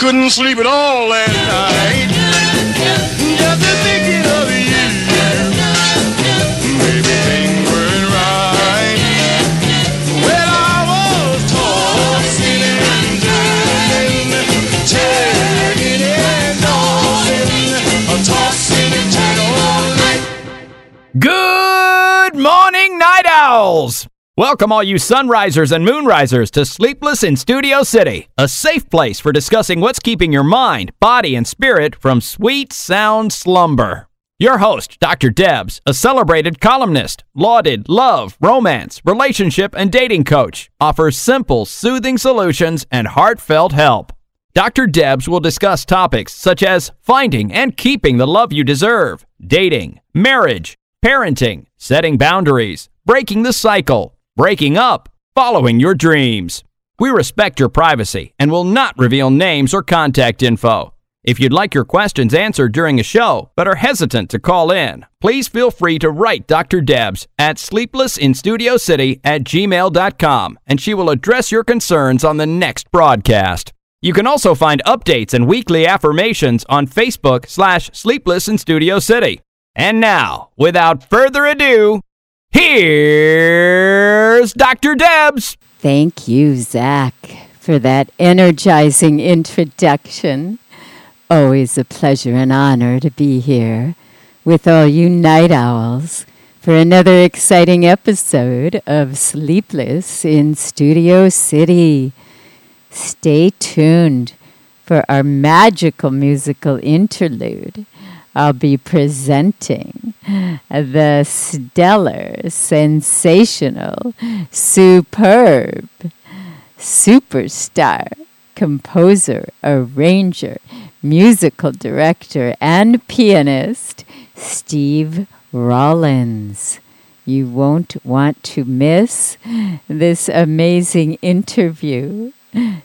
couldn't sleep at all last night. Just thinking of you. Maybe things weren't right. Well, I was tossing and turning, turning and tossing, tossing and turning all night. Good morning, night owls! Welcome, all you sunrisers and moonrisers, to Sleepless in Studio City, a safe place for discussing what's keeping your mind, body, and spirit from sweet, sound slumber. Your host, Dr. Debs, a celebrated columnist, lauded love, romance, relationship, and dating coach, offers simple, soothing solutions and heartfelt help. Dr. Debs will discuss topics such as finding and keeping the love you deserve, dating, marriage, parenting, setting boundaries, breaking the cycle, breaking up, following your dreams. We respect your privacy and will not reveal names or contact info. If you'd like your questions answered during a show but are hesitant to call in, please feel free to write Dr. Debs at sleeplessinstudiocity at gmail.com and she will address your concerns on the next broadcast. You can also find updates and weekly affirmations on Facebook slash Sleepless in Studio City. And now, without further ado, Dr. Debs. Thank you, Zach, for that energizing introduction. Always a pleasure and honor to be here with all you night owls for another exciting episode of Sleepless in Studio City. Stay tuned for our magical musical interlude. I'll be presenting the stellar, sensational, superb, superstar, composer, arranger, musical director, and pianist, Steve Rollins. You won't want to miss this amazing interview.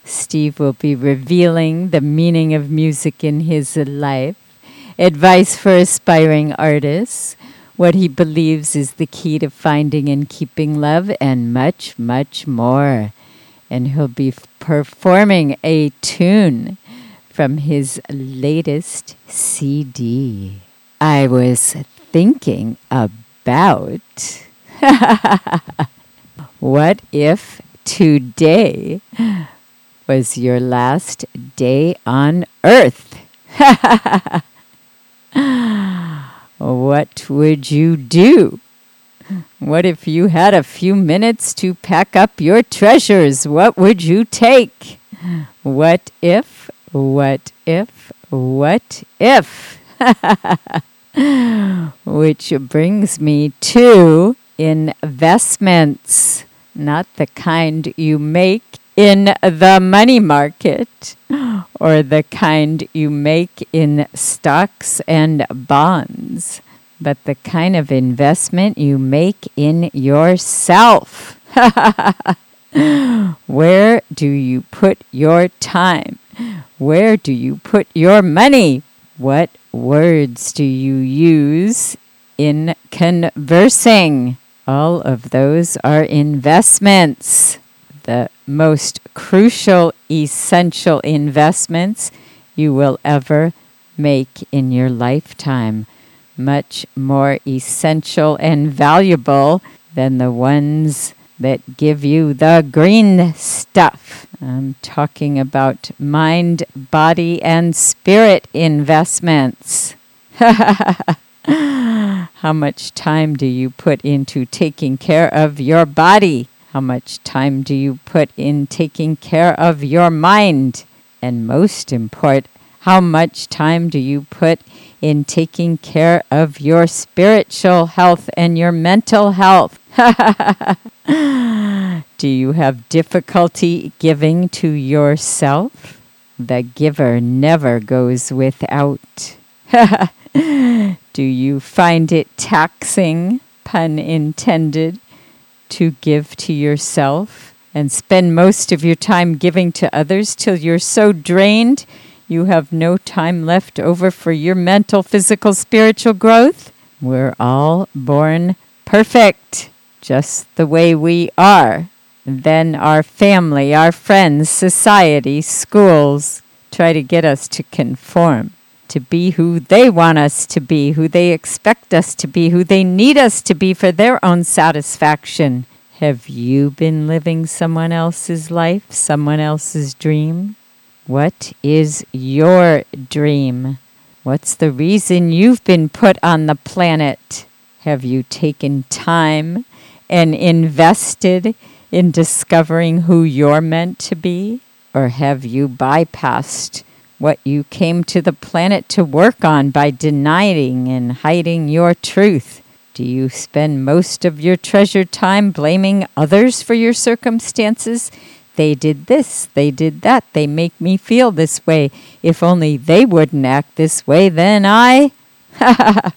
Steve will be revealing the meaning of music in his life advice for aspiring artists, what he believes is the key to finding and keeping love, and much, much more. And he'll be f- performing a tune from his latest CD. I was thinking about what if today was your last day on earth? what would you do? What if you had a few minutes to pack up your treasures? What would you take? What if, what if, what if? Which brings me to investments, not the kind you make in the money market or the kind you make in stocks and bonds, but the kind of investment you make in yourself. Where do you put your time? Where do you put your money? What words do you use in conversing? All of those are investments the most crucial, essential investments you will ever make in your lifetime. Much more essential and valuable than the ones that give you the green stuff. I'm talking about mind, body, and spirit investments. How much time do you put into taking care of your body? How much time do you put in taking care of your mind? And most important, how much time do you put in taking care of your spiritual health and your mental health? do you have difficulty giving to yourself? The giver never goes without. do you find it taxing, pun intended, to give to yourself and spend most of your time giving to others till you're so drained you have no time left over for your mental, physical, spiritual growth? We're all born perfect, just the way we are. Then our family, our friends, society, schools try to get us to conform, to be who they want us to be, who they expect us to be, who they need us to be for their own satisfaction. Have you been living someone else's life, someone else's dream? What is your dream? What's the reason you've been put on the planet? Have you taken time and invested in discovering who you're meant to be? Or have you bypassed what you came to the planet to work on by denying and hiding your truth? Do you spend most of your treasured time blaming others for your circumstances? They did this, they did that, they make me feel this way. If only they wouldn't act this way, then I.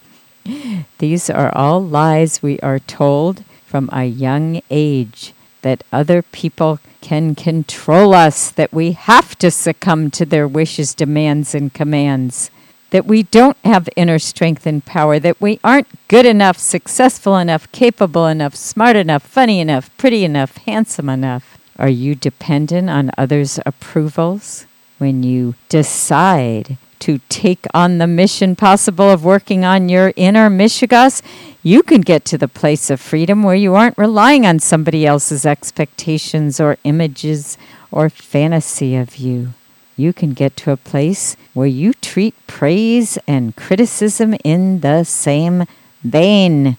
These are all lies we are told from a young age that other people can control us, that we have to succumb to their wishes, demands, and commands that we don't have inner strength and power, that we aren't good enough, successful enough, capable enough, smart enough, funny enough, pretty enough, handsome enough? Are you dependent on others' approvals? When you decide to take on the mission possible of working on your inner Mishigas, you can get to the place of freedom where you aren't relying on somebody else's expectations or images or fantasy of you you can get to a place where you treat praise and criticism in the same vein.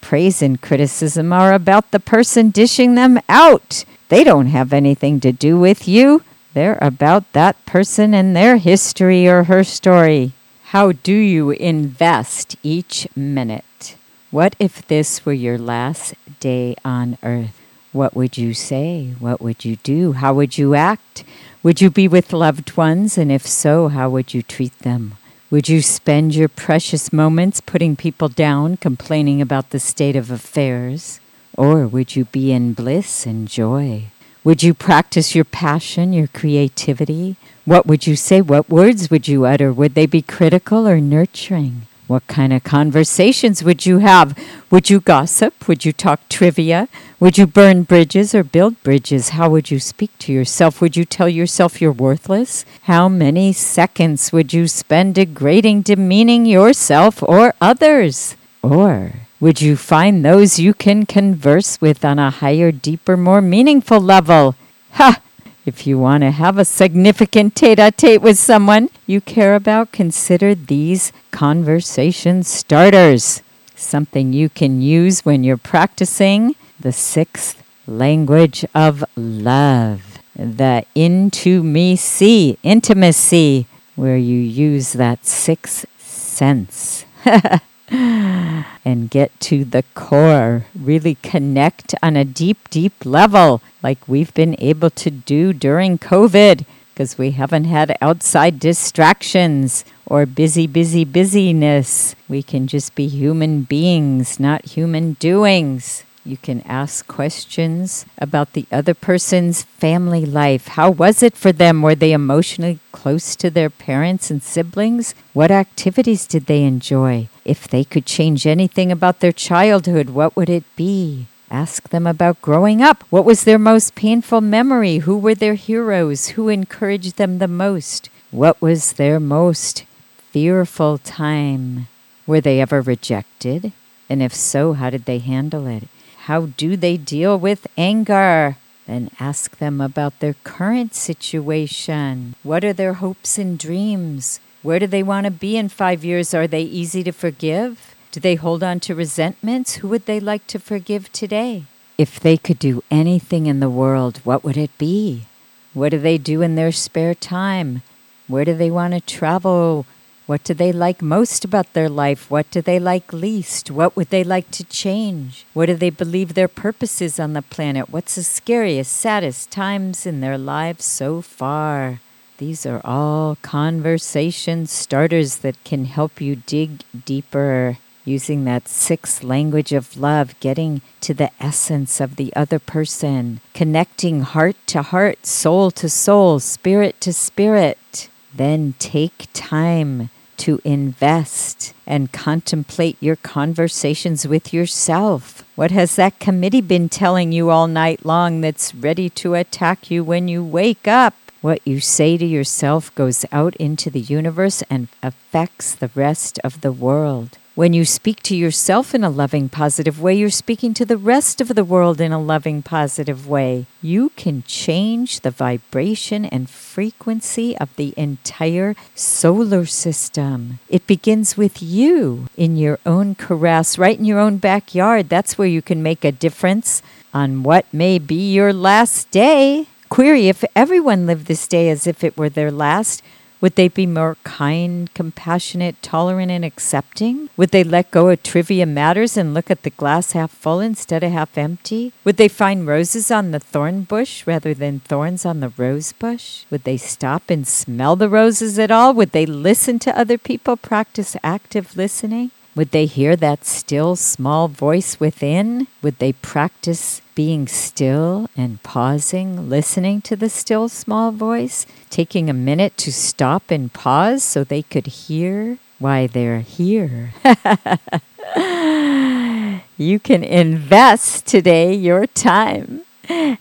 Praise and criticism are about the person dishing them out. They don't have anything to do with you. They're about that person and their history or her story. How do you invest each minute? What if this were your last day on earth? What would you say? What would you do? How would you act? Would you be with loved ones? And if so, how would you treat them? Would you spend your precious moments putting people down, complaining about the state of affairs? Or would you be in bliss and joy? Would you practice your passion, your creativity? What would you say? What words would you utter? Would they be critical or nurturing? What kind of conversations would you have? Would you gossip? Would you talk trivia? Would you burn bridges or build bridges? How would you speak to yourself? Would you tell yourself you're worthless? How many seconds would you spend degrading, demeaning yourself or others? Or would you find those you can converse with on a higher, deeper, more meaningful level? Ha! If you want to have a significant tete a tete with someone you care about, consider these conversation starters. Something you can use when you're practicing the sixth language of love, the into me see, intimacy, where you use that sixth sense. and get to the core, really connect on a deep, deep level, like we've been able to do during COVID, because we haven't had outside distractions or busy, busy, busyness. We can just be human beings, not human doings. You can ask questions about the other person's family life. How was it for them? Were they emotionally close to their parents and siblings? What activities did they enjoy? If they could change anything about their childhood, what would it be? Ask them about growing up. What was their most painful memory? Who were their heroes? Who encouraged them the most? What was their most fearful time? Were they ever rejected? And if so, how did they handle it? How do they deal with anger? Then ask them about their current situation. What are their hopes and dreams? Where do they want to be in five years? Are they easy to forgive? Do they hold on to resentments? Who would they like to forgive today? If they could do anything in the world, what would it be? What do they do in their spare time? Where do they want to travel? What do they like most about their life? What do they like least? What would they like to change? What do they believe their purpose is on the planet? What's the scariest, saddest times in their lives so far? These are all conversation starters that can help you dig deeper using that sixth language of love, getting to the essence of the other person, connecting heart to heart, soul to soul, spirit to spirit. Then take time to invest and contemplate your conversations with yourself. What has that committee been telling you all night long that's ready to attack you when you wake up? What you say to yourself goes out into the universe and affects the rest of the world. When you speak to yourself in a loving, positive way, you're speaking to the rest of the world in a loving, positive way. You can change the vibration and frequency of the entire solar system. It begins with you in your own caress, right in your own backyard. That's where you can make a difference on what may be your last day. Query if everyone lived this day as if it were their last, would they be more kind, compassionate, tolerant, and accepting? Would they let go of trivia matters and look at the glass half full instead of half empty? Would they find roses on the thorn bush rather than thorns on the rose bush? Would they stop and smell the roses at all? Would they listen to other people, practice active listening? Would they hear that still small voice within? Would they practice being still and pausing, listening to the still small voice, taking a minute to stop and pause so they could hear why they're here? you can invest today your time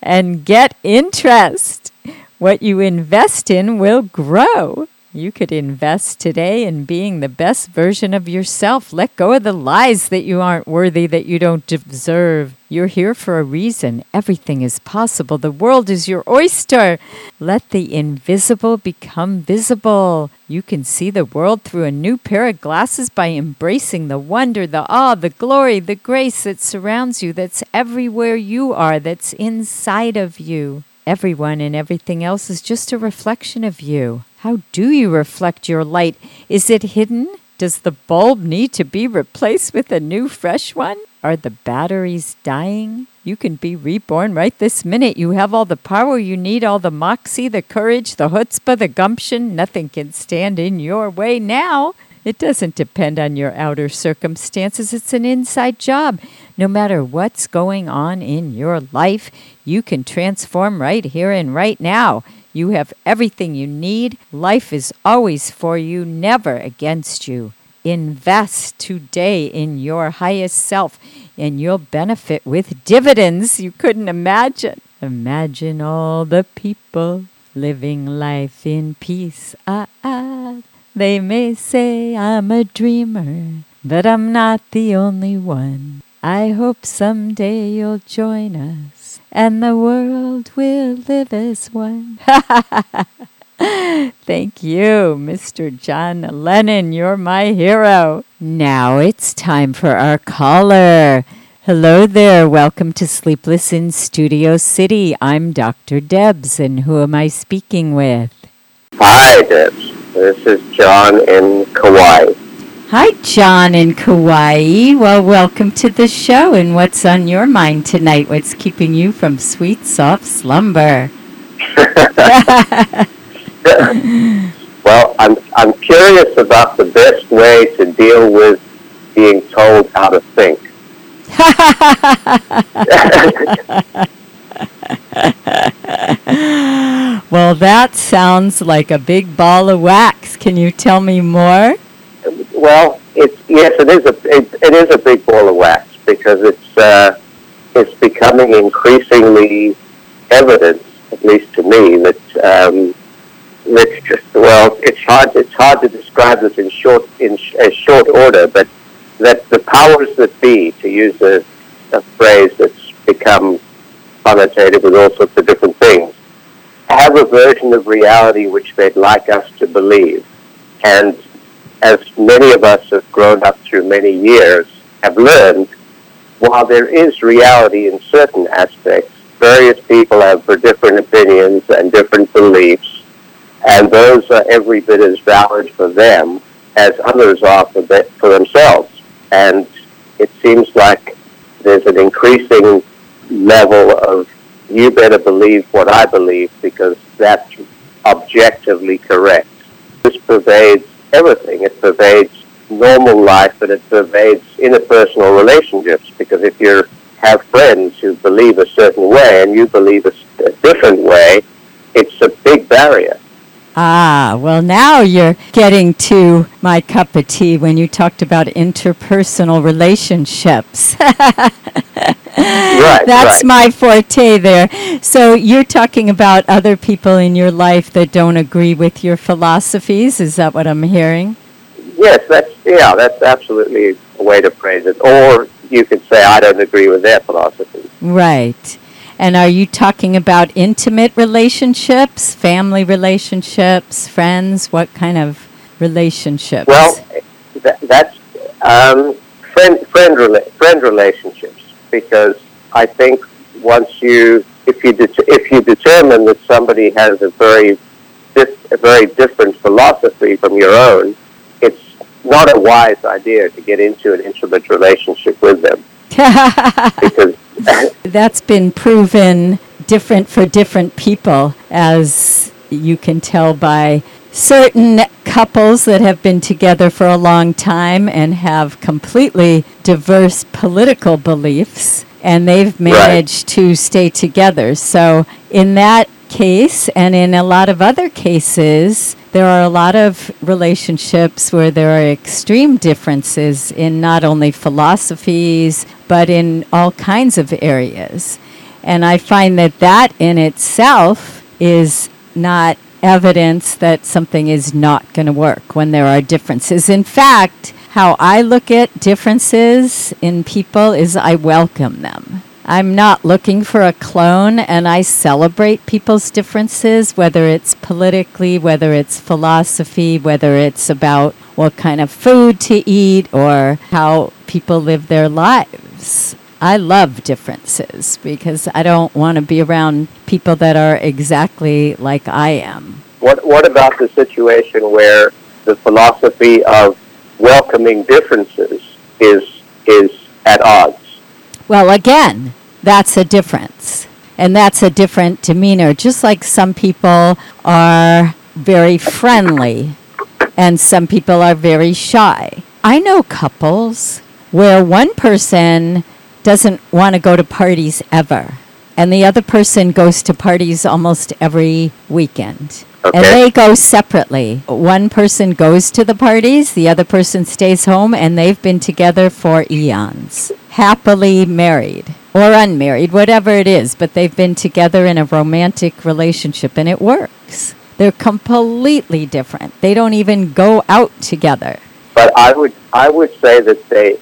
and get interest. What you invest in will grow. You could invest today in being the best version of yourself. Let go of the lies that you aren't worthy, that you don't deserve. You're here for a reason. Everything is possible. The world is your oyster. Let the invisible become visible. You can see the world through a new pair of glasses by embracing the wonder, the awe, the glory, the grace that surrounds you, that's everywhere you are, that's inside of you. Everyone and everything else is just a reflection of you. How do you reflect your light? Is it hidden? Does the bulb need to be replaced with a new, fresh one? Are the batteries dying? You can be reborn right this minute. You have all the power you need, all the moxie, the courage, the chutzpah, the gumption. Nothing can stand in your way now. It doesn't depend on your outer circumstances, it's an inside job. No matter what's going on in your life, you can transform right here and right now. You have everything you need. Life is always for you, never against you. Invest today in your highest self, and you'll benefit with dividends you couldn't imagine. Imagine all the people living life in peace. Ah, ah. They may say I'm a dreamer, but I'm not the only one. I hope someday you'll join us and the world will live as one. Thank you, Mr. John Lennon. You're my hero. Now it's time for our caller. Hello there. Welcome to Sleepless in Studio City. I'm Dr. Debs, and who am I speaking with? Hi, Debs. This is John in Kauai. Hi, John in Kauai. Well, welcome to the show. And what's on your mind tonight? What's keeping you from sweet, soft slumber? well, I'm, I'm curious about the best way to deal with being told how to think. well, that sounds like a big ball of wax. Can you tell me more? Well, it's yes, it is a it, it is a big ball of wax because it's uh, it's becoming increasingly evident, at least to me, that um, just well, it's hard it's hard to describe this in short in sh- short order, but that the powers that be, to use a, a phrase that's become connotated with all sorts of different things, have a version of reality which they'd like us to believe, and as many of us have grown up through many years, have learned, while there is reality in certain aspects, various people have different opinions and different beliefs, and those are every bit as valid for them as others are for, for themselves. And it seems like there's an increasing level of you better believe what I believe because that's objectively correct. This pervades everything. It pervades normal life and it pervades interpersonal relationships because if you have friends who believe a certain way and you believe a, a different way, it's a big barrier. Ah, well, now you're getting to my cup of tea when you talked about interpersonal relationships. Right, That's right. my forte there. So you're talking about other people in your life that don't agree with your philosophies. Is that what I'm hearing? Yes, that's yeah, that's absolutely a way to phrase it. Or you could say I don't agree with their philosophy. Right. And are you talking about intimate relationships, family relationships, friends? What kind of relationships? Well, that, that's um, friend friend rela- friend relationships because I think once you if you if you determine that somebody has a very dif- a very different philosophy from your own, it's not a wise idea to get into an intimate relationship with them because That's been proven different for different people, as you can tell by certain couples that have been together for a long time and have completely diverse political beliefs, and they've managed to stay together. So, in that case, and in a lot of other cases, there are a lot of relationships where there are extreme differences in not only philosophies, but in all kinds of areas. And I find that that in itself is not evidence that something is not going to work when there are differences. In fact, how I look at differences in people is I welcome them. I'm not looking for a clone and I celebrate people's differences, whether it's politically, whether it's philosophy, whether it's about what kind of food to eat or how people live their lives. I love differences because I don't want to be around people that are exactly like I am. What What about the situation where the philosophy of welcoming differences is is at odds? Well, again, that's a difference. And that's a different demeanor. Just like some people are very friendly and some people are very shy. I know couples where one person doesn't want to go to parties ever, and the other person goes to parties almost every weekend. And they go separately. One person goes to the parties, the other person stays home, and they've been together for eons. Happily married or unmarried, whatever it is, but they've been together in a romantic relationship and it works. They're completely different. They don't even go out together. But I would I would say that they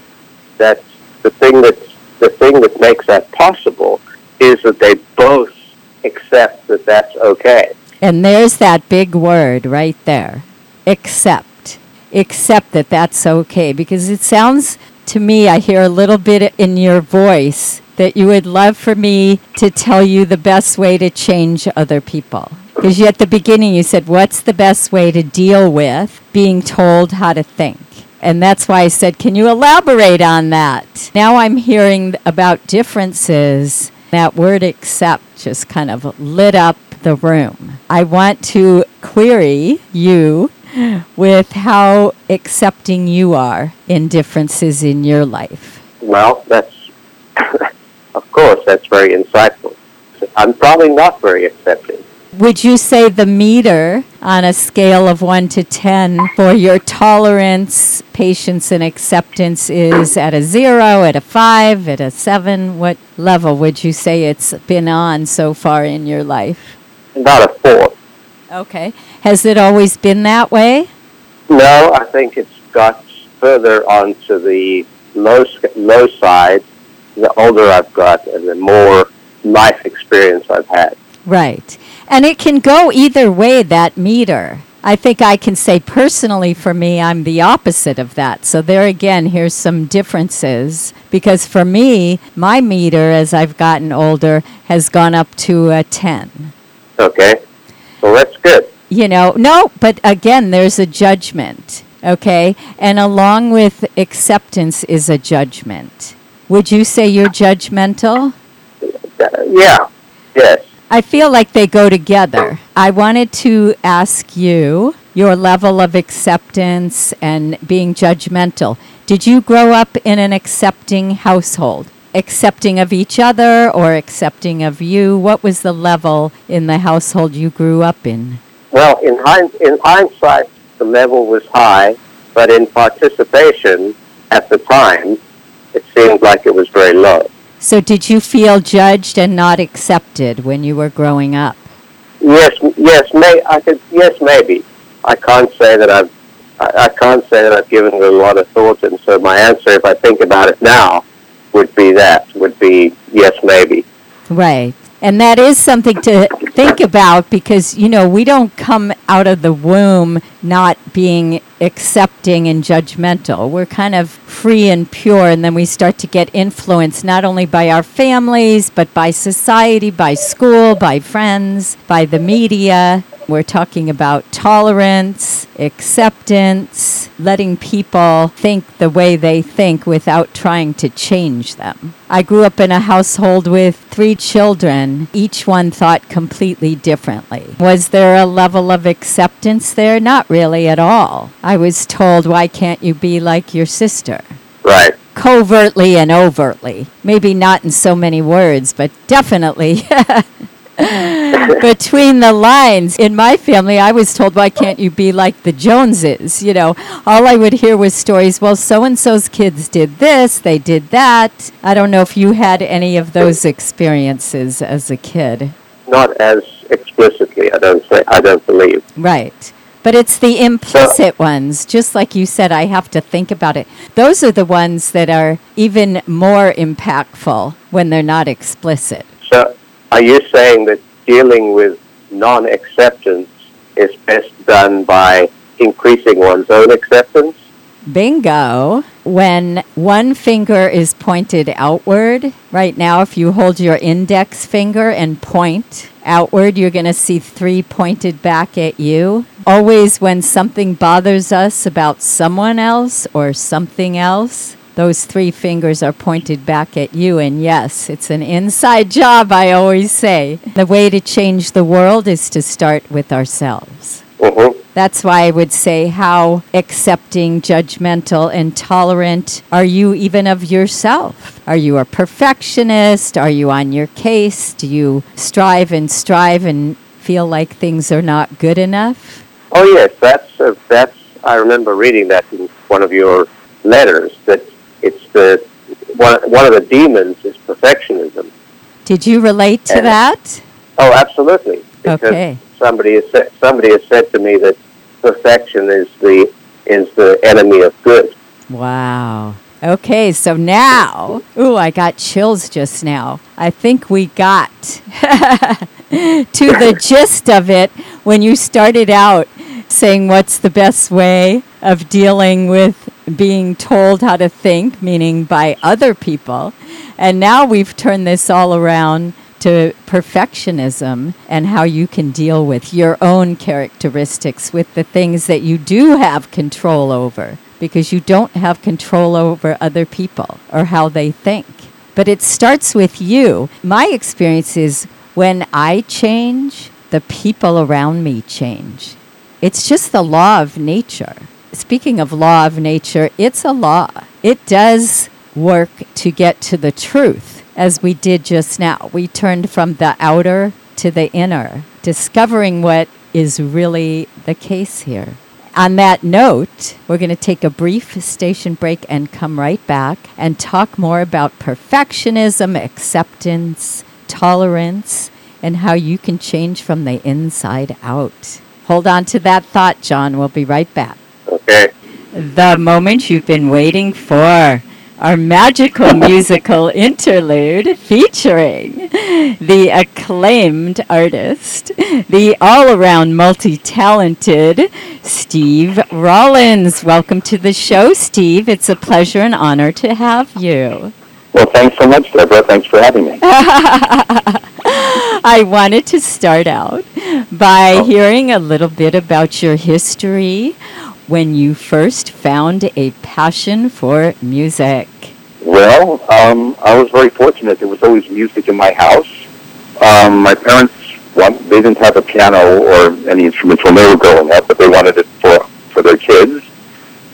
that the thing that the thing that makes that possible is that they both accept that that's okay. And there's that big word right there accept. Accept that that's okay. Because it sounds to me, I hear a little bit in your voice that you would love for me to tell you the best way to change other people. Because at the beginning you said, What's the best way to deal with being told how to think? And that's why I said, Can you elaborate on that? Now I'm hearing about differences. That word accept just kind of lit up the room. I want to query you with how accepting you are in differences in your life. Well, that's of course that's very insightful. I'm probably not very accepting. Would you say the meter on a scale of 1 to 10 for your tolerance, patience, and acceptance is at a 0, at a 5, at a 7? What level would you say it's been on so far in your life? Not a four. Okay. Has it always been that way? No, I think it's got further onto the low low side the older I've got and the more life experience I've had. Right. And it can go either way, that meter. I think I can say personally for me, I'm the opposite of that. So, there again, here's some differences. Because for me, my meter as I've gotten older has gone up to a 10. Okay, well that's good. You know, no, but again, there's a judgment. Okay. And along with acceptance is a judgment. Would you say you're judgmental? Yeah, yes. I feel like they go together. I wanted to ask you your level of acceptance and being judgmental. Did you grow up in an accepting household? Accepting of each other or accepting of you? What was the level in the household you grew up in? Well, in, hind- in hindsight, the level was high, but in participation at the time, it seemed like it was very low. So, did you feel judged and not accepted when you were growing up? Yes, yes, may I could, yes, maybe. I can't say that I've, I, I can't say that I've given it a lot of thought, and so my answer, if I think about it now, would be that, would be yes, maybe. Right. And that is something to think about because, you know, we don't come out of the womb not being accepting and judgmental. We're kind of free and pure, and then we start to get influenced not only by our families, but by society, by school, by friends, by the media. We're talking about tolerance, acceptance, letting people think the way they think without trying to change them. I grew up in a household with three children. Each one thought completely differently. Was there a level of acceptance there? Not really at all. I was told, why can't you be like your sister? Right. Covertly and overtly. Maybe not in so many words, but definitely between the lines. In my family, I was told, why can't you be like the Joneses? You know, all I would hear was stories, well, so and so's kids did this, they did that. I don't know if you had any of those experiences as a kid. Not as explicitly, I don't say, I don't believe. Right. But it's the implicit ones, just like you said, I have to think about it. Those are the ones that are even more impactful when they're not explicit. So, are you saying that dealing with non-acceptance is best done by increasing one's own acceptance? Bingo. When one finger is pointed outward, right now, if you hold your index finger and point outward, you're going to see three pointed back at you. Always, when something bothers us about someone else or something else, those three fingers are pointed back at you. And yes, it's an inside job, I always say. The way to change the world is to start with ourselves. Mm-hmm. That's why I would say, how accepting, judgmental, and tolerant are you even of yourself? Are you a perfectionist? Are you on your case? Do you strive and strive and feel like things are not good enough? Oh yes, that's uh, that's. I remember reading that in one of your letters. That it's the one one of the demons is perfectionism. Did you relate to And- that? Oh, absolutely. Because Okay. somebody has said somebody has said to me that perfection is the is the enemy of good. Wow. Okay, so now, ooh, I got chills just now. I think we got to the gist of it when you started out saying what's the best way of dealing with being told how to think, meaning by other people. And now we've turned this all around to perfectionism and how you can deal with your own characteristics with the things that you do have control over because you don't have control over other people or how they think. But it starts with you. My experience is when I change, the people around me change. It's just the law of nature. Speaking of law of nature, it's a law. It does work to get to the truth, as we did just now. We turned from the outer to the inner, discovering what is really the case here. On that note, we're going to take a brief station break and come right back and talk more about perfectionism, acceptance, tolerance, and how you can change from the inside out. Hold on to that thought, John. We'll be right back. Okay. The moment you've been waiting for. Our magical musical interlude featuring the acclaimed artist, the all around multi talented Steve Rollins. Welcome to the show, Steve. It's a pleasure and honor to have you. Well, thanks so much, Deborah. Thanks for having me. I wanted to start out by oh. hearing a little bit about your history when you first found a passion for music. Well, um, I was very fortunate. There was always music in my house. Um, my parents, well, they didn't have a piano or any instruments when they were growing up, but they wanted it for for their kids.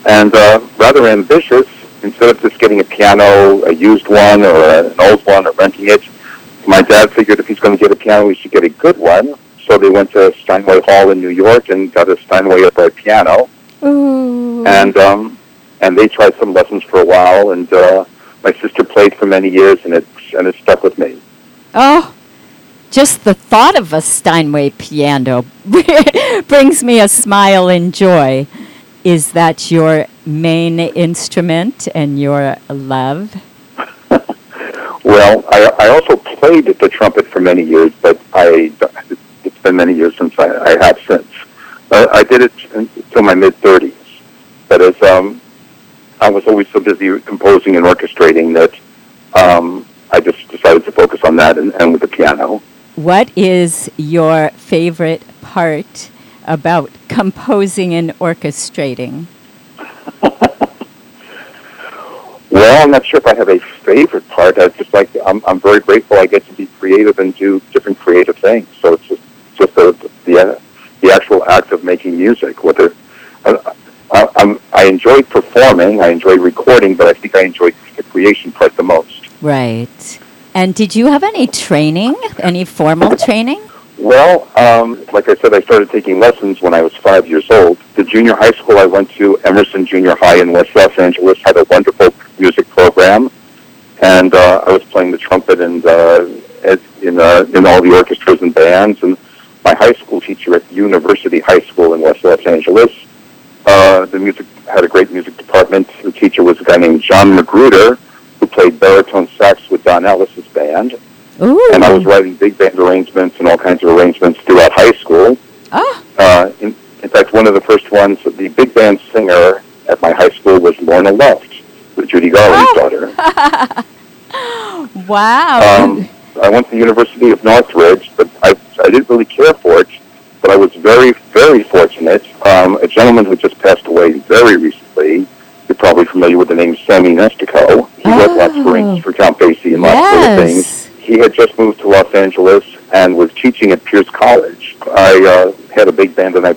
And uh, rather ambitious, instead of just getting a piano, a used one or an old one, or renting it, my dad figured if he's going to get a piano, he should get a good one. So they went to Steinway Hall in New York and got a Steinway upright piano Ooh. and um, and they tried some lessons for a while, and uh, my sister played for many years, and it and it's stuck with me. Oh, just the thought of a Steinway piano brings me a smile and joy. Is that your main instrument and your love? Well, I, I also played the trumpet for many years, but I it's been many years since I, I have since. Uh, I did it until my mid thirties, but as um, I was always so busy composing and orchestrating that um, I just decided to focus on that and, and with the piano. What is your favorite part about composing and orchestrating? Well, I'm not sure if I have a favorite part. I just like I'm I'm very grateful I get to be creative and do different creative things. So it's just just the the, the actual act of making music. Whether I, I'm I enjoy performing, I enjoy recording, but I think I enjoy the creation part the most. Right. And did you have any training, any formal training? Well, um, like I said, I started taking lessons when I was five years old. The junior high school I went to, Emerson Junior High in West Los Angeles, had a wonderful music program, and uh, I was playing the trumpet and uh, at, in uh, in all the orchestras and bands. And my high school teacher at University High School in West Los Angeles, uh, the music had a great music department. The teacher was a guy named John Magruder, who played baritone sax with Don Ellis's band Ooh. and I was writing big band arrangements and all kinds of arrangements throughout high school. Ah. Uh, in, in fact, one of the first ones, the big band singer at my high school was Lorna Luft, with Judy Garland's Oh. daughter. Wow. Um, I went to the University of Northridge, but I, I didn't really care for it. But I was very, very fortunate. Um, a gentleman who just passed away very recently. You're probably familiar with the name Sammy Nestico. He wrote lots of Oh. arrangements for John Basie and lots of other things. he had just moved to Los Angeles and was teaching at Pierce College. I uh, had a big band, and I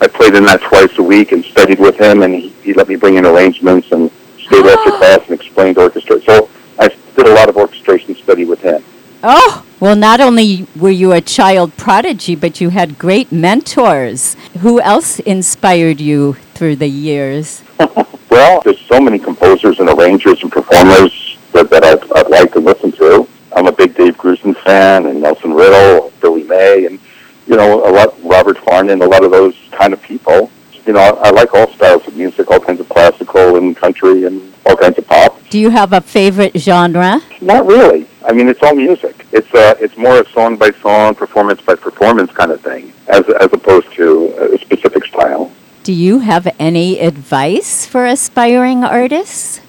I played in that twice a week and studied with him, and he, he let me bring in arrangements and stayed after class and explained orchestra. So I did a lot of orchestration study with him. Oh, well, not only were you a child prodigy, but you had great mentors. Who else inspired you through the years? Well, there's so many composers and arrangers and performers that, that I'd, I'd like to listen to. I'm a big Dave Grusin fan, and Nelson Riddle, Billy May, and you know a lot Robert Farnon, a lot of those kind of people. You know, I, I like all styles of music, all kinds of classical and country and all kinds of pop. Do you have a favorite genre? Not really. I mean, it's all music. It's uh, it's more a song by song, performance by performance kind of thing, as as opposed to a specific style. Do you have any advice for aspiring artists?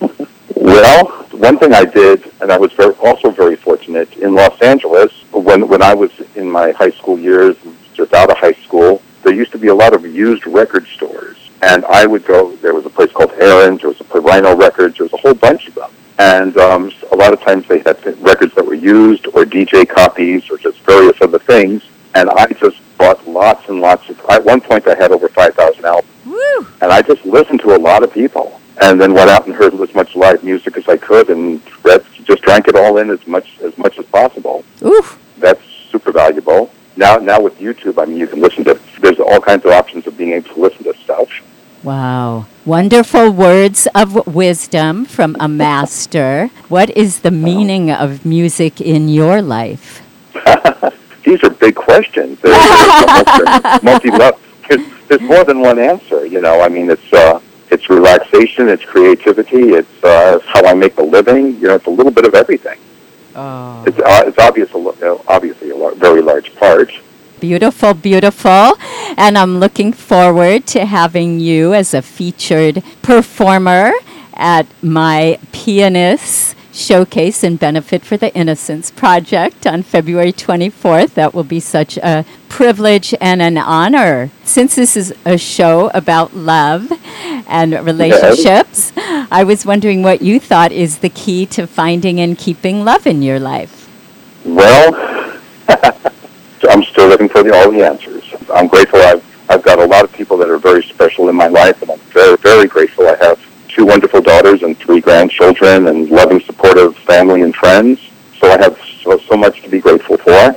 Well, one thing I did, and I was very, also very fortunate in Los Angeles when when I was in my high school years, just out of high school. There used to be a lot of used record stores, and I would go. There was a place called Aaron's. There was a Rhino Records. There was a whole bunch of them, and um, a lot of times they had records that were used or DJ copies or just various other things. And I just bought lots and lots of. At one point, I had over five thousand albums Woo! and I just listened to a lot of people, and then went out and heard as much live music as I could, and read, just drank it all in as much as much as possible. Oof. That's super valuable. Now, now with YouTube, I mean, you can listen to. There's all kinds of options of being able to listen to stuff. Wow. Wonderful words of wisdom from a master. What is the meaning of music in your life? These are big questions. They're multi. There's, there's more than one answer. You know, I mean, it's uh, it's relaxation, it's creativity, it's uh, it's how I make a living. You know, it's a little bit of everything. Oh. It's uh, it's obvious, a lo- uh, obviously a lar- very large part. Beautiful, beautiful. And I'm looking forward to having you as a featured performer at my pianist showcase and benefit for the Innocence Project on February 24th. That will be such a privilege and an honor. Since this is a show about love and relationships, I was wondering what you thought is the key to finding and keeping love in your life. Well, I'm still looking for the, all the answers. I'm grateful. I've I've got a lot of people that are very special in my life, and I'm very very grateful. I have two wonderful daughters and three grandchildren, and loving, supportive family and friends. So I have so, so much to be grateful for.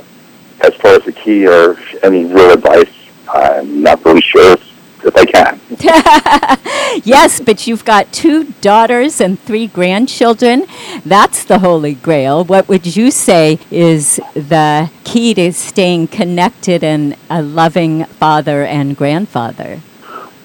As far as the key or any real advice, I'm not really sure if, if I can. yes, but you've got two daughters and three grandchildren. That's the holy grail. What would you say is the key to staying connected and a loving father and grandfather?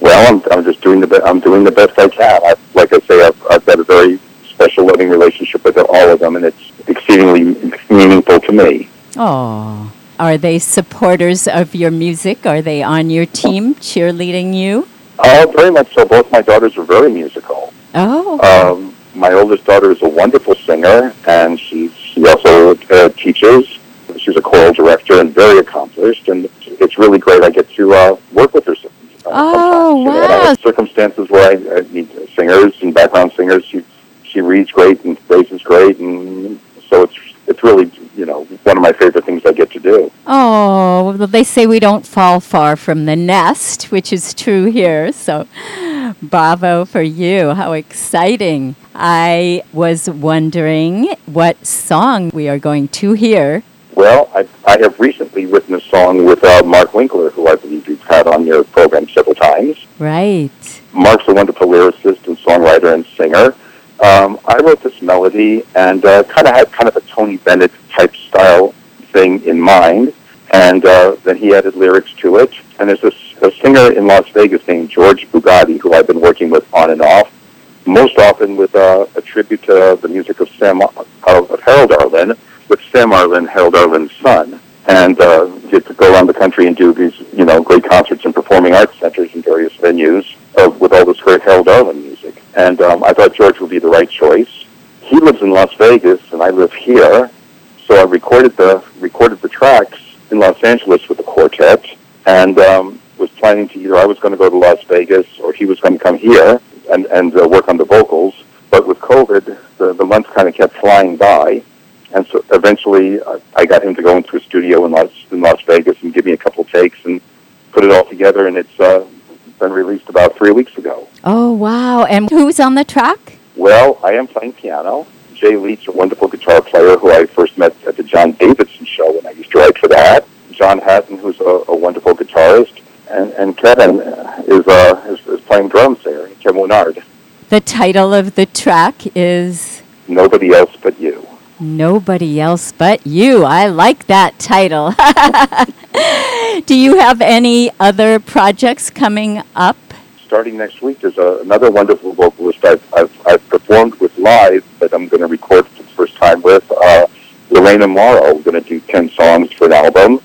Well, I'm, I'm just doing the be- I'm doing the best I can. I, like I say, I've, I've got a very special, loving relationship with all of them, and it's exceedingly meaningful to me. Oh, are they supporters of your music? Are they on your team cheerleading you? Oh, very much so. Both my daughters are very musical. Oh, Um, my oldest daughter is a wonderful singer, and she she also uh, teaches. She's a choral director and very accomplished, and it's really great. I get to uh, work with her. Oh, sometimes, you know, and I wow. circumstances where I, I need singers and background singers. She she reads great and raises great, and so it's it's really you know one of my favorite things I get to do. Oh, well, they say we don't fall far from the nest, which is true here. So, bravo for you. How exciting. I was wondering what song we are going to hear. Well, I, I have recently written a song with uh, Mark Winkler, who I believe you've had on your program several times. Right. Mark's a wonderful lyricist and songwriter and singer. Um, I wrote this melody and uh, kind of had kind of a Tony Bennett type style thing in mind, and uh, then he added lyrics to it. And there's this a singer in Las Vegas named George Bugatti, who I've been working with on and off, most often with uh, a tribute to the music of Sam of, Harold Arlen, with Sam Arlen, Harold Arlen's son, and uh, get to go around the country and do these you know great concerts and performing arts centers in various venues of, with all this great Harold Arlen music. And um, I thought George would be the right choice. He lives in Las Vegas, and I live here, so I recorded the recorded the tracks in Los Angeles with the quartet, and um, was planning to either I was going to go to Las Vegas or he was going to come here and and uh, work on the vocals. But with COVID, the the months kind of kept flying by, and so eventually I, I got him to go into a studio in Las in Las Vegas and give me a couple takes and put it all together, and it's uh, been released about three weeks ago. Oh, wow. And who's on the track? Well, I am playing piano. Jay Leach, a wonderful guitar player who I first met at the John Davidson show when I used to write for that. John Hatton, who's a, a wonderful guitarist, and, and Kevin uh, is, uh, is, is playing drums there. Kevin Winard. The title of the track is Nobody else but you. Nobody Else But You. I like that title. Do you have any other projects coming up? Starting next week, there's a, another wonderful vocalist I've, I've, I've performed with live that I'm going to record for the first time with, uh, Lorena Morrow. We're going to do 10 songs for an album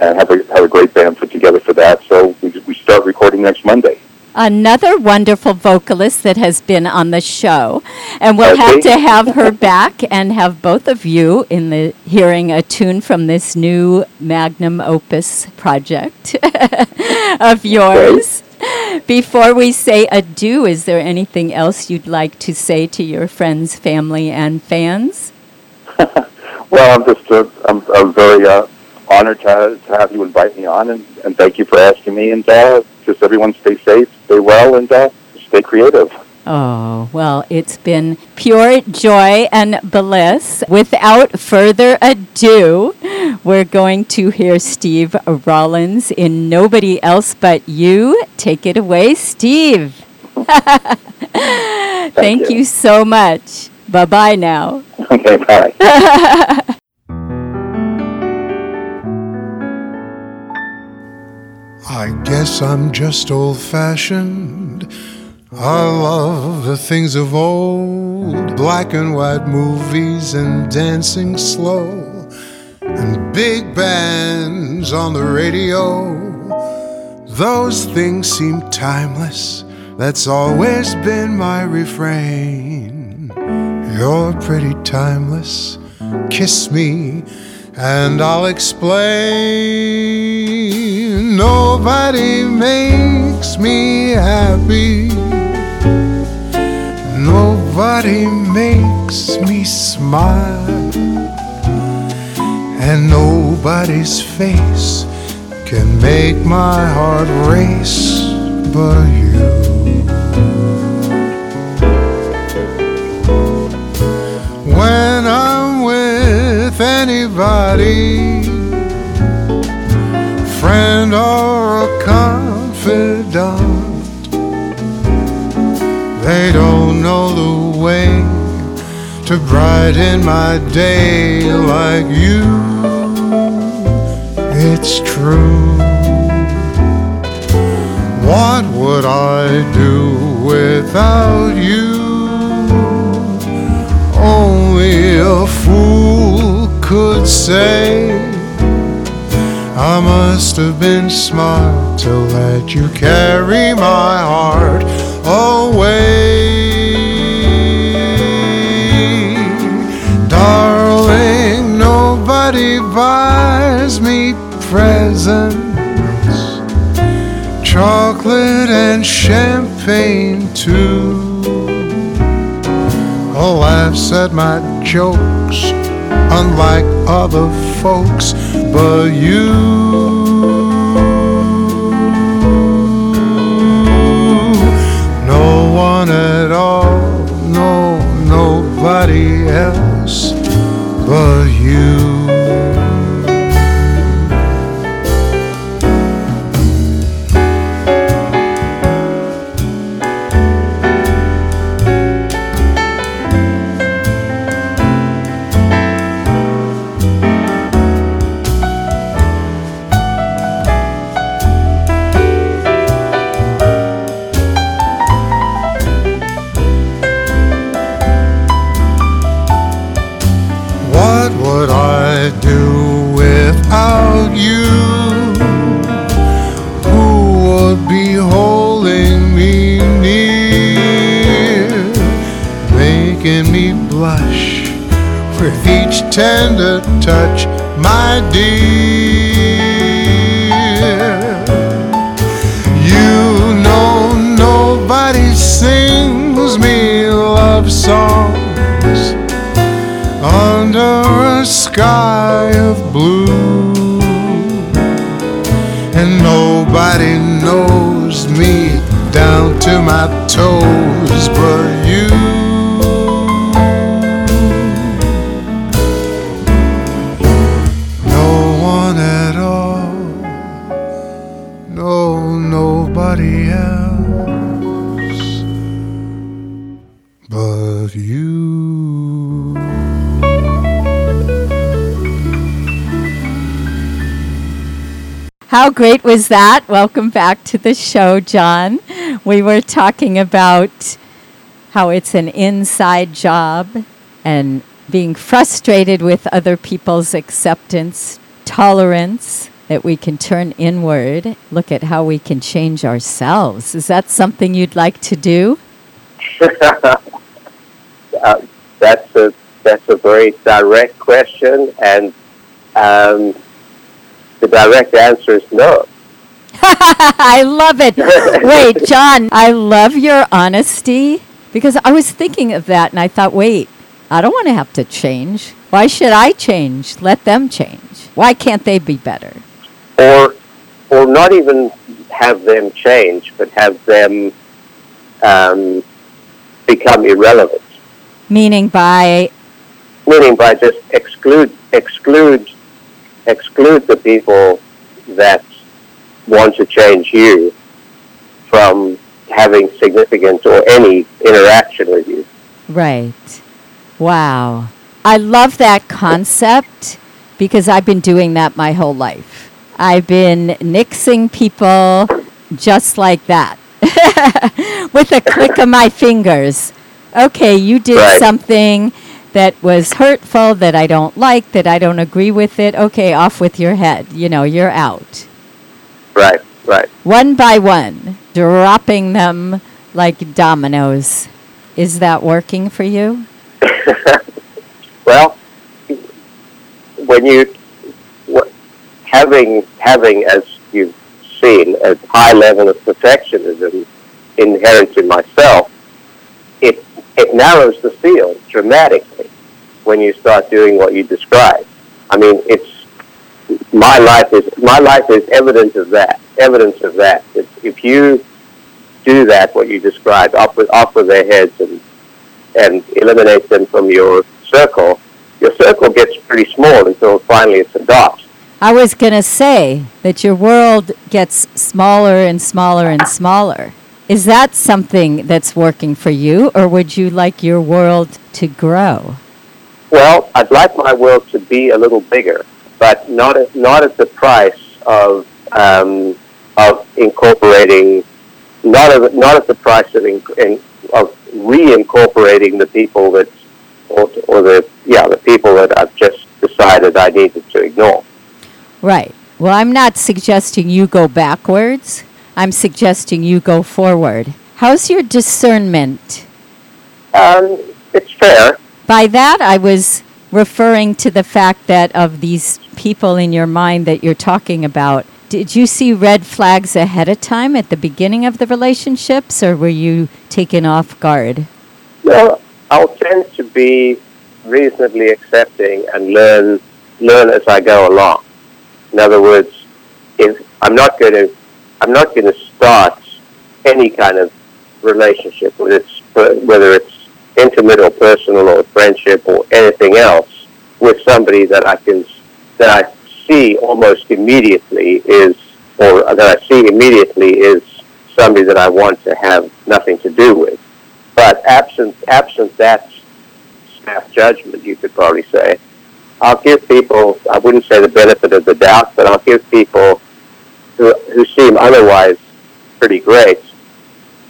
and have a, have a great band put together for that. So we, we start recording next Monday. Another wonderful vocalist that has been on the show. And we'll have to have her back and have both of you in the hearing a tune from this new magnum opus project of yours. Before we say adieu, is there anything else you'd like to say to your friends, family, and fans? Well, I'm just uh, I'm, I'm very uh, honored to, to have you invite me on, and, and thank you for asking me. And uh, just everyone stay safe, stay well, and uh, stay creative. Oh, well, it's been pure joy and bliss. Without further ado, we're going to hear Steve Rawlins in Nobody Else But You. Take it away, Steve. Thank, you. you so much. Bye bye now. Okay, bye. I guess I'm just old fashioned. I love the things of old black and white movies and dancing slow, and big bands on the radio. Those things seem timeless. That's always been my refrain. You're pretty timeless. Kiss me and I'll explain. Nobody makes me happy. Nobody makes me smile. And nobody's face can make my heart race but you. when anybody, friend or a confidant. They don't know the way to brighten my day like you. It's true. What would I do without you? Only a fool could say. I must have been smart to let you carry my heart away. Darling, nobody buys me presents. Chocolate and champagne, too. Oh, laughs at my jokes, unlike other folks, but you. No one at all, no, nobody else but you. Great was that? Welcome back to the show, John. We were talking about how it's an inside job and being frustrated with other people's acceptance, tolerance, that we can turn inward, look at how we can change ourselves. Is that something you'd like to do? uh, that's a that's a very direct question, and um, the direct answer is no. I love it. Wait, John, I love your honesty because I was thinking of that and I thought, wait, I don't want to have to change. Why should I change? Let them change. Why can't they be better? or or not even have them change, but have them um, become irrelevant. Meaning by, Meaning by just exclude exclude exclude the people that want to change you from having significant or any interaction with you. right. Wow. I love that concept because I've been doing that my whole life. I've been nixing people just like that with a click of my fingers. Okay, you did Right. something that was hurtful, that I don't like, that I don't agree with it. Okay, off with your head. You know, you're out. Right, right. One by one, dropping them like dominoes. Is that working for you? Well, when you having having as you've seen a high level of perfectionism inherent in myself, it it narrows the field dramatically when you start doing what you describe. I mean, it's my life is my life is evidence of that. Evidence of that. If, if you do that, what you described, off with off with their heads and and eliminate them from your circle, your circle gets pretty small until finally it's a dot. I was going to say that your world gets smaller and smaller and smaller. Is that something that's working for you, or would you like your world to grow? Well, I'd like my world to be a little bigger, but not at, not at the price of um, of incorporating, not at, not at the price of, in, in, of reincorporating the people that, or, or the yeah the people that I've just decided I needed to ignore. Right. Well, I'm not suggesting you go backwards. I'm suggesting you go forward. How's your discernment? Um, it's fair. By that, I was referring to the fact that of these people in your mind that you're talking about, did you see red flags ahead of time at the beginning of the relationships, or were you taken off guard? Well, I'll tend to be reasonably accepting and learn learn as I go along. In other words, if I'm not going to I'm not going to start any kind of relationship, whether it's whether it's intimate or personal or friendship or anything else, with somebody that I can that I see almost immediately is, or that I see immediately is somebody that I want to have nothing to do with. But absent absent that staff judgment, you could probably say, I'll give people, I wouldn't say the benefit of the doubt, but I'll give people who, who seem otherwise pretty great,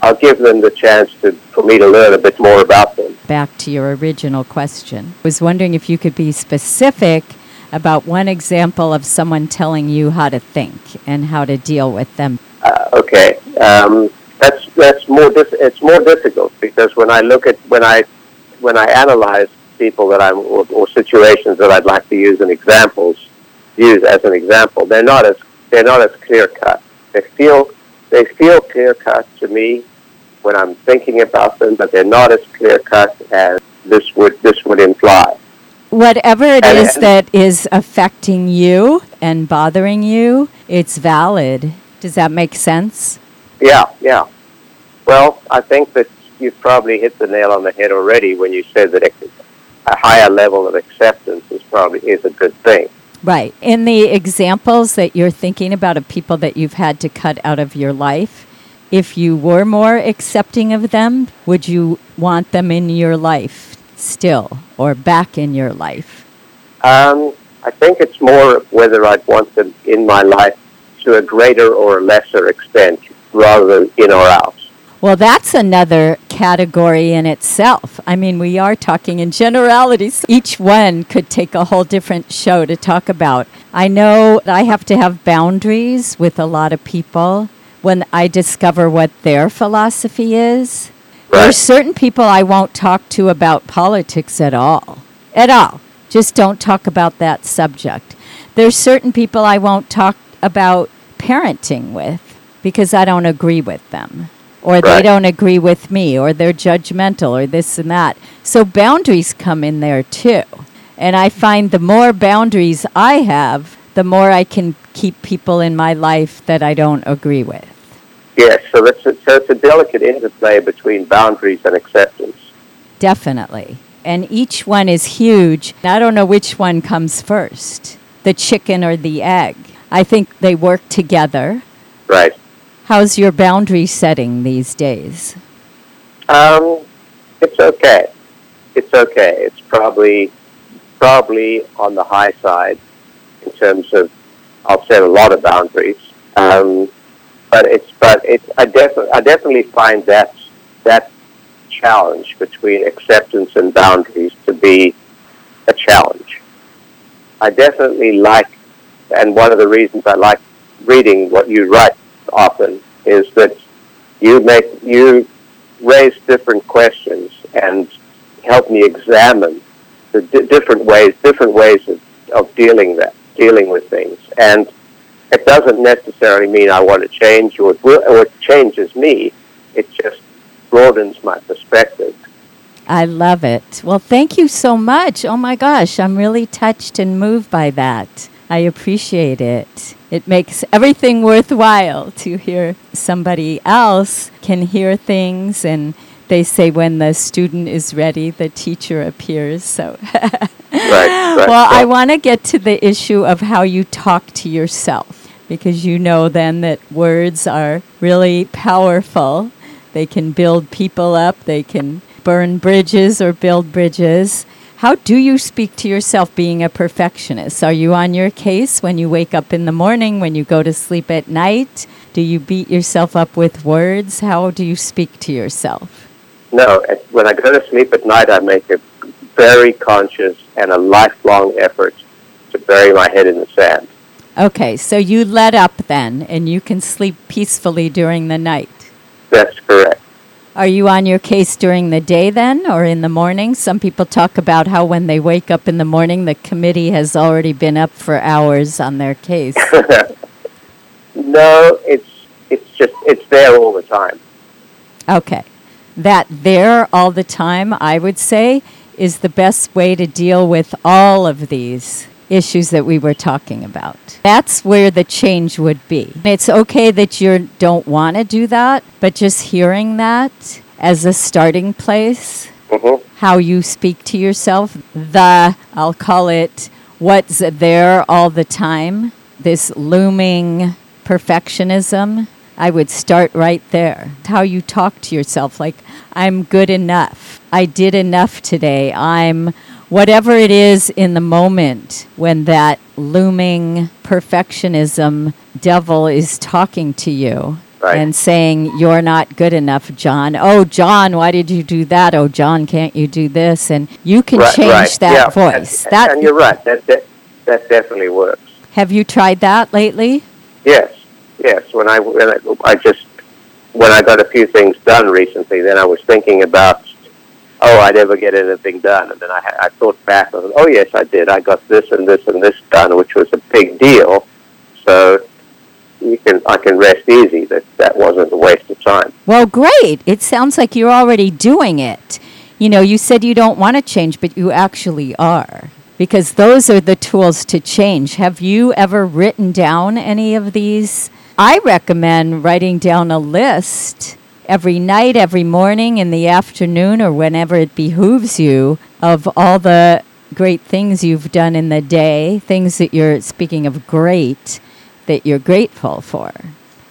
I'll give them the chance to, for me to learn a bit more about them. Back to your original question. I was wondering if you could be specific about one example of someone telling you how to think and how to deal with them. Uh, okay. Um, that's, that's more, dif- it's more difficult because when I look at, when I, when I analyze people that I'm or, or situations that I'd like to use as examples, use as an example. They're not as they're not as clear cut. They feel they feel clear cut to me when I'm thinking about them, but they're not as clear cut as this would this would imply. Whatever it and, is and that is affecting you and bothering you, it's valid. Does that make sense? Yeah, yeah. Well, I think that you've probably hit the nail on the head already when you said that a higher level of acceptance is probably is a good thing. Right. In the examples that you're thinking about of people that you've had to cut out of your life, if you were more accepting of them, would you want them in your life still or back in your life? Um, I think it's more whether I'd want them in my life to a greater or lesser extent rather than in or out. Well, that's another category in itself. I mean, we are talking in generalities. Each one could take a whole different show to talk about. I know I have to have boundaries with a lot of people when I discover what their philosophy is. Right. There's certain people I won't talk to about politics at all. At all. Just don't talk about that subject. There's certain people I won't talk about parenting with because I don't agree with them or right. they don't agree with me, or they're judgmental, or this and that. So boundaries come in there too. And I find the more boundaries I have, the more I can keep people in my life that I don't agree with. Yes, so, that's a, so it's a delicate interplay between boundaries and acceptance. Definitely. And each one is huge. I don't know which one comes first the chicken or the egg. I think they work together. Right. How's your boundary setting these days? Um, it's okay. It's okay. It's probably probably on the high side in terms of I'll set a lot of boundaries. Um, but it's but it's I definitely I definitely find that that challenge between acceptance and boundaries to be a challenge. I definitely like, and one of the reasons I like reading what you write often is that you make you raise different questions and help me examine the d- different ways different ways of, of dealing that dealing with things and it doesn't necessarily mean I want to change or it, or it changes me it just broadens my perspective I love it. Well, thank you so much. Oh my gosh, I'm really touched and moved by that. I appreciate it. It makes everything worthwhile to hear somebody else can hear things and they say when the student is ready, the teacher appears. So, right, right, well, I want to get to the issue of how you talk to yourself because you know then that words are really powerful. They can build people up, they can burn bridges or build bridges. How do you speak to yourself being a perfectionist? Are you on your case when you wake up in the morning, when you go to sleep at night? Do you beat yourself up with words? How do you speak to yourself? No, when I go to sleep at night, I make a very conscious and a lifelong effort to bury my head in the sand. Okay, so you let up then and you can sleep peacefully during the night. That's correct. Are you on your case during the day then or in the morning? Some people talk about how when they wake up in the morning, the committee has already been up for hours on their case. No, it's it's just it's there all the time. Okay. That there all the time, I would say, is the best way to deal with all of these issues that we were talking about. That's where the change would be. It's okay that you don't want to do that, but just hearing that as a starting place, hmm how you speak to yourself, the, I'll call it, what's there all the time, this looming perfectionism, I would start right there. How you talk to yourself, like, I'm good enough. I did enough today. I'm whatever it is in the moment when that looming perfectionism devil is talking to you Right. and saying, You're not good enough, John. Oh, John, why did you do that? Oh, John, can't you do this? And you can Right, change right. that yeah. voice. And, that and you're right. That, that that definitely works. have you tried that lately? Yes, yes. When I when I, I just when I got a few things done recently, then I was thinking about oh, I'd never get anything done, and then I I thought back and oh yes, I did. I got this and this and this done, which was a big deal. So you can I can rest easy that that wasn't a waste of time. Well, great. It sounds like you're already doing it. You know, you said you don't want to change, but you actually are. Because those are the tools to change. Have you ever written down any of these? I recommend writing down a list every night, every morning, in the afternoon, or whenever it behooves you of all the great things you've done in the day, things that you're, speaking of great, that you're grateful for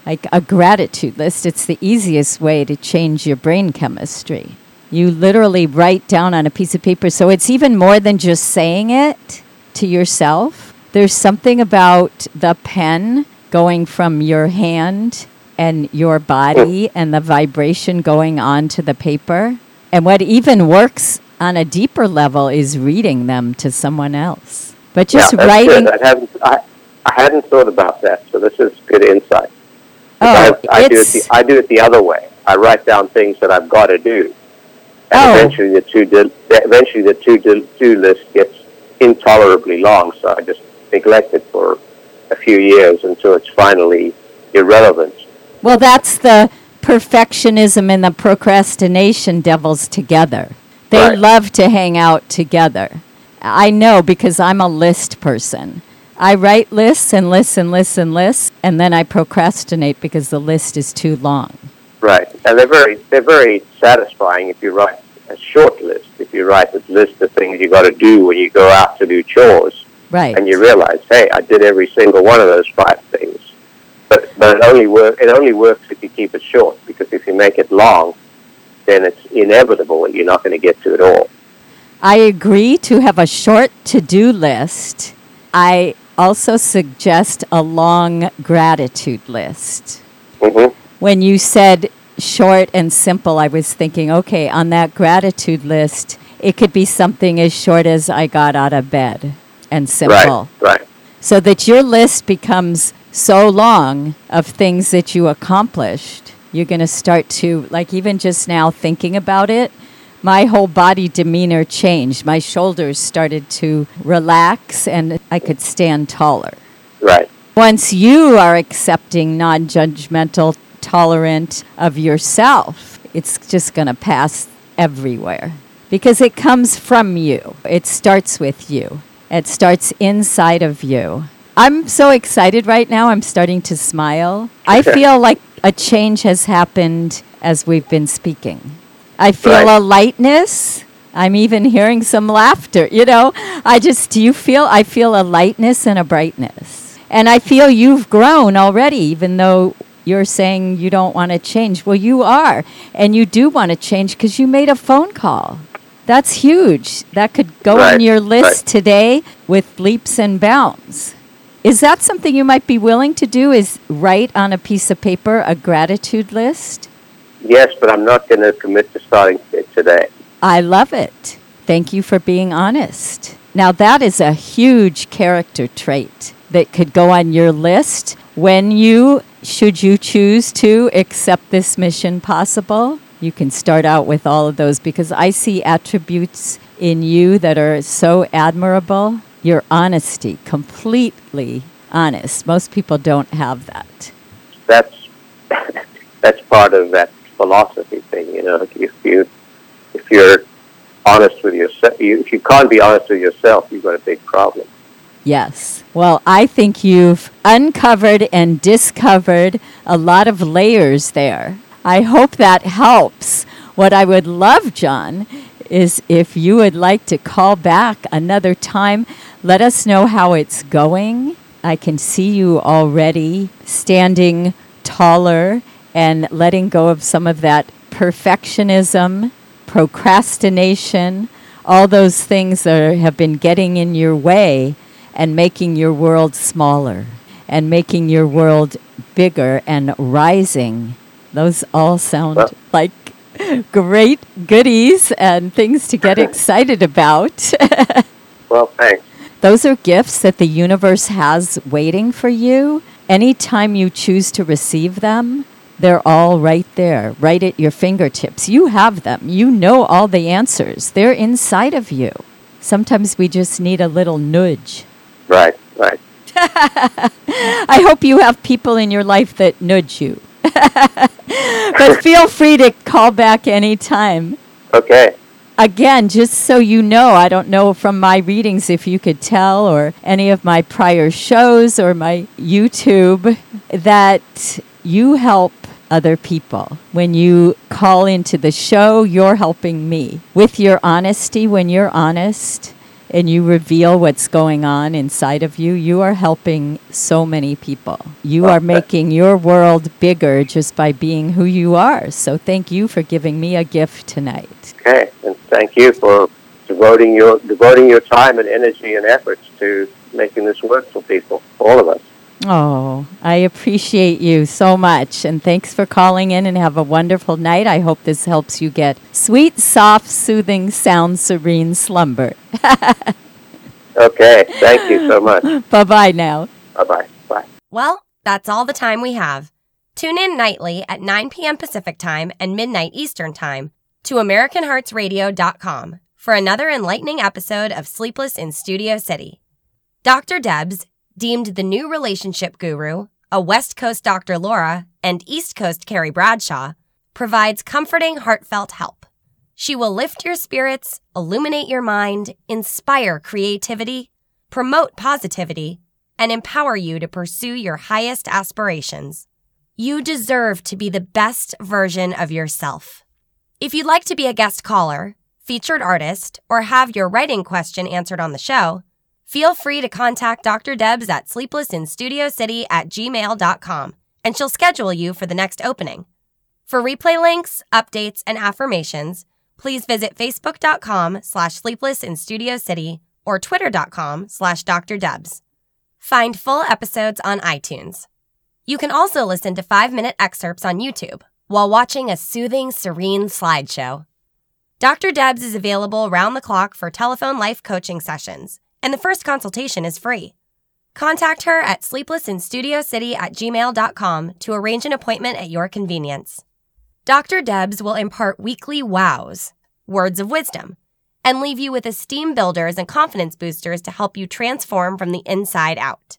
like a gratitude list. It's the easiest way to change your brain chemistry. You literally write down on a piece of paper. So it's even more than just saying it to yourself. There's something about the pen going from your hand and your body and the vibration going onto the paper. And what even works on a deeper level is reading them to someone else. But just yeah, writing. Good. I haven't I, I hadn't thought about that, so this is good insight. Oh, I, I do it the, I do it the other way. I write down things that I've got to do, and Oh. eventually the two do, eventually the two do, do list gets intolerably long. So I just neglect it for a few years until it's finally irrelevant. Well, that's the perfectionism and the procrastination devils together. They Right. love to hang out together. I know because I'm a list person. I write lists and lists and lists and lists, and then I procrastinate because the list is too long. Right, and they're very they're very satisfying if you write a short list. If you write a list of things you got to do when you go out to do chores, Right. and you realize, hey, I did every single one of those five things. But but it only work it only works if you keep it short because if you make it long, then it's inevitable that you're not going to get to it all. I agree to have a short to do list. I also suggest a long gratitude list. hmm when you said short and simple, I was thinking, okay, on that gratitude list, it could be something as short as I got out of bed and simple. Right, right. So that your list becomes so long of things that you accomplished, you're going to start to, like, even just now thinking about it, my whole body demeanor changed. My shoulders started to relax and I could stand taller Right. once you are accepting non judgmental, tolerant of yourself, it's just going to pass everywhere because it comes from you. It starts with you, it starts inside of you. I'm so excited right now. I'm starting to smile. I feel like a change has happened as we've been speaking. I feel Right. a lightness. I'm even hearing some laughter. You know, I just, do you feel? I feel a lightness and a brightness. And I feel you've grown already, even though you're saying you don't want to change. Well, you are, and you do want to change because you made a phone call. That's huge. That could go Right, on your list right. today with leaps and bounds. Is that something you might be willing to do? Is write on a piece of paper a gratitude list? Yes, but I'm not going to commit to starting it today. I love it. Thank you for being honest. Now, that is a huge character trait that could go on your list when you, should you choose to accept this mission possible. You can start out with all of those because I see attributes in you that are so admirable. Your honesty, completely honest. Most people don't have that. That's that's part of that philosophy thing. You know, if you if you're honest with yourself, if you can't be honest with yourself, you've got a big problem. Yes. Well, I think you've uncovered and discovered a lot of layers there. I hope that helps. What I would love, John, is if you would like to call back another time, let us know how it's going. I can see you already standing taller and letting go of some of that perfectionism, procrastination, all those things that are, have been getting in your way and making your world smaller and making your world bigger and rising. Those all sound Well- like great goodies and things to get excited about. Well, thanks. Those are gifts that the universe has waiting for you. Anytime you choose to receive them, they're all right there, right at your fingertips. You have them. You know all the answers. They're inside of you. Sometimes we just need a little nudge. Right, right. I hope you have people in your life that nudge you. but feel free to call back anytime. Okay. Again, just so you know, I don't know from my readings if you could tell, or any of my prior shows or my YouTube, that you help other people. When you call into the show, you're helping me. With your honesty, when you're honest and you reveal what's going on inside of you, you are helping so many people. You are making your world bigger just by being who you are. So thank you for giving me a gift tonight. Okay, and thank you for devoting your devoting your time and energy and efforts to making this work for people, all of us. Oh, I appreciate you so much. And thanks for calling in and have a wonderful night. I hope this helps you get sweet, soft, soothing, sound, serene slumber. Okay, thank you so much. bye bye now. Bye bye. Bye. Well, that's all the time we have. Tune in nightly at 9 p.m. Pacific Time and midnight Eastern Time to AmericanHeartsRadio.com for another enlightening episode of Sleepless in Studio City. Dr. Debs, deemed the new relationship guru, a West Coast Dr. Laura, and East Coast Carrie Bradshaw, provides comforting, heartfelt help. She will lift your spirits, illuminate your mind, inspire creativity, promote positivity, and empower you to pursue your highest aspirations. You deserve to be the best version of yourself. If you'd like to be a guest caller, featured artist, or have your writing question answered on the show, feel free to contact Dr. Debs at sleeplessinstudiocity at gmail.com and she'll schedule you for the next opening. For replay links, updates, and affirmations, please visit facebook.com slash sleepless in Studio City or twitter.com slash Dr. Debs. Find full episodes on iTunes. You can also listen to five minute excerpts on YouTube while watching a soothing, serene slideshow. Dr. Debs is available round the clock for telephone life coaching sessions, and the first consultation is free. Contact her at sleeplessinstudiocity at gmail.com to arrange an appointment at your convenience. Dr. Debs will impart weekly wows, words of wisdom, and leave you with esteem builders and confidence boosters to help you transform from the inside out.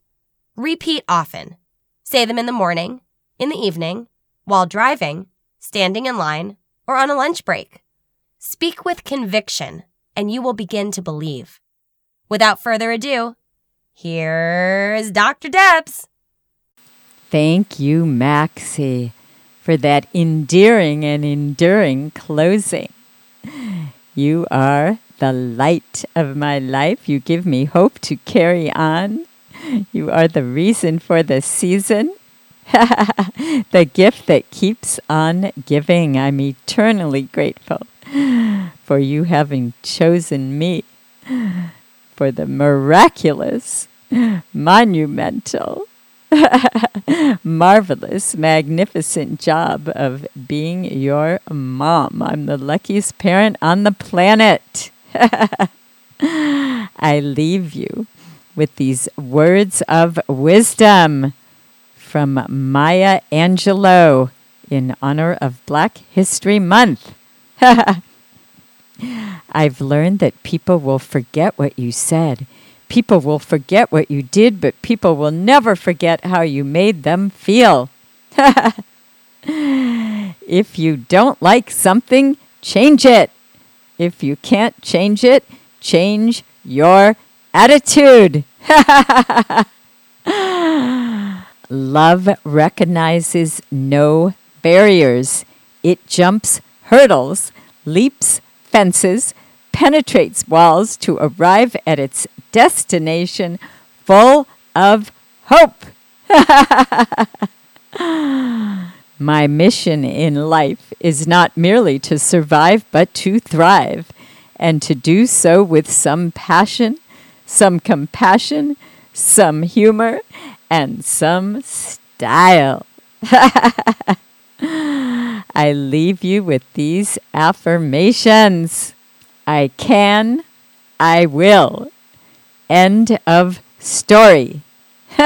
Repeat often. Say them in the morning, in the evening, while driving, standing in line, or on a lunch break. Speak with conviction, and you will begin to believe. Without further ado, here's Dr. Debs. Thank you, Maxie, for that endearing and enduring closing. You are the light of my life. You give me hope to carry on. You are the reason for the season. the gift that keeps on giving. I'm eternally grateful for you having chosen me for the miraculous, monumental, marvelous, magnificent job of being your mom. I'm the luckiest parent on the planet. I leave you with these words of wisdom from Maya Angelou in honor of Black History Month. I've learned that people will forget what you said. People will forget what you did, but people will never forget how you made them feel. if you don't like something, change it. If you can't change it, change your attitude. Love recognizes no barriers. It jumps hurdles, leaps fences, penetrates walls to arrive at its destination full of hope. My mission in life is not merely to survive, but to thrive, and to do so with some passion, some compassion, some humor, and some style. I leave you with these affirmations I can, I will. End of story.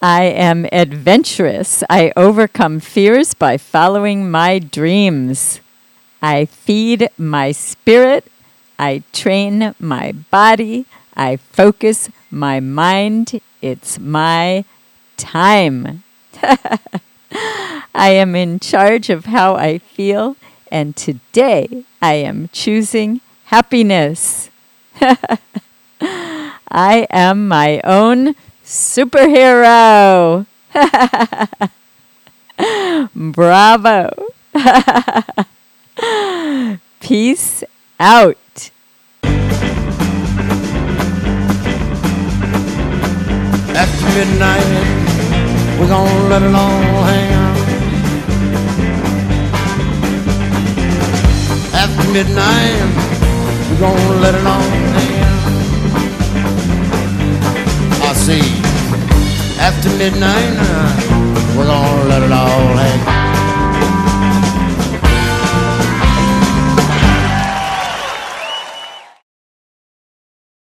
I am adventurous. I overcome fears by following my dreams. I feed my spirit. I train my body. I focus my mind. It's my time. I am in charge of how I feel, and today I am choosing happiness. I am my own superhero. Bravo. Peace out. After midnight we're gonna let it all hang after midnight, we're gonna let it on down. I see, after midnight, uh, we're gonna let it all hang.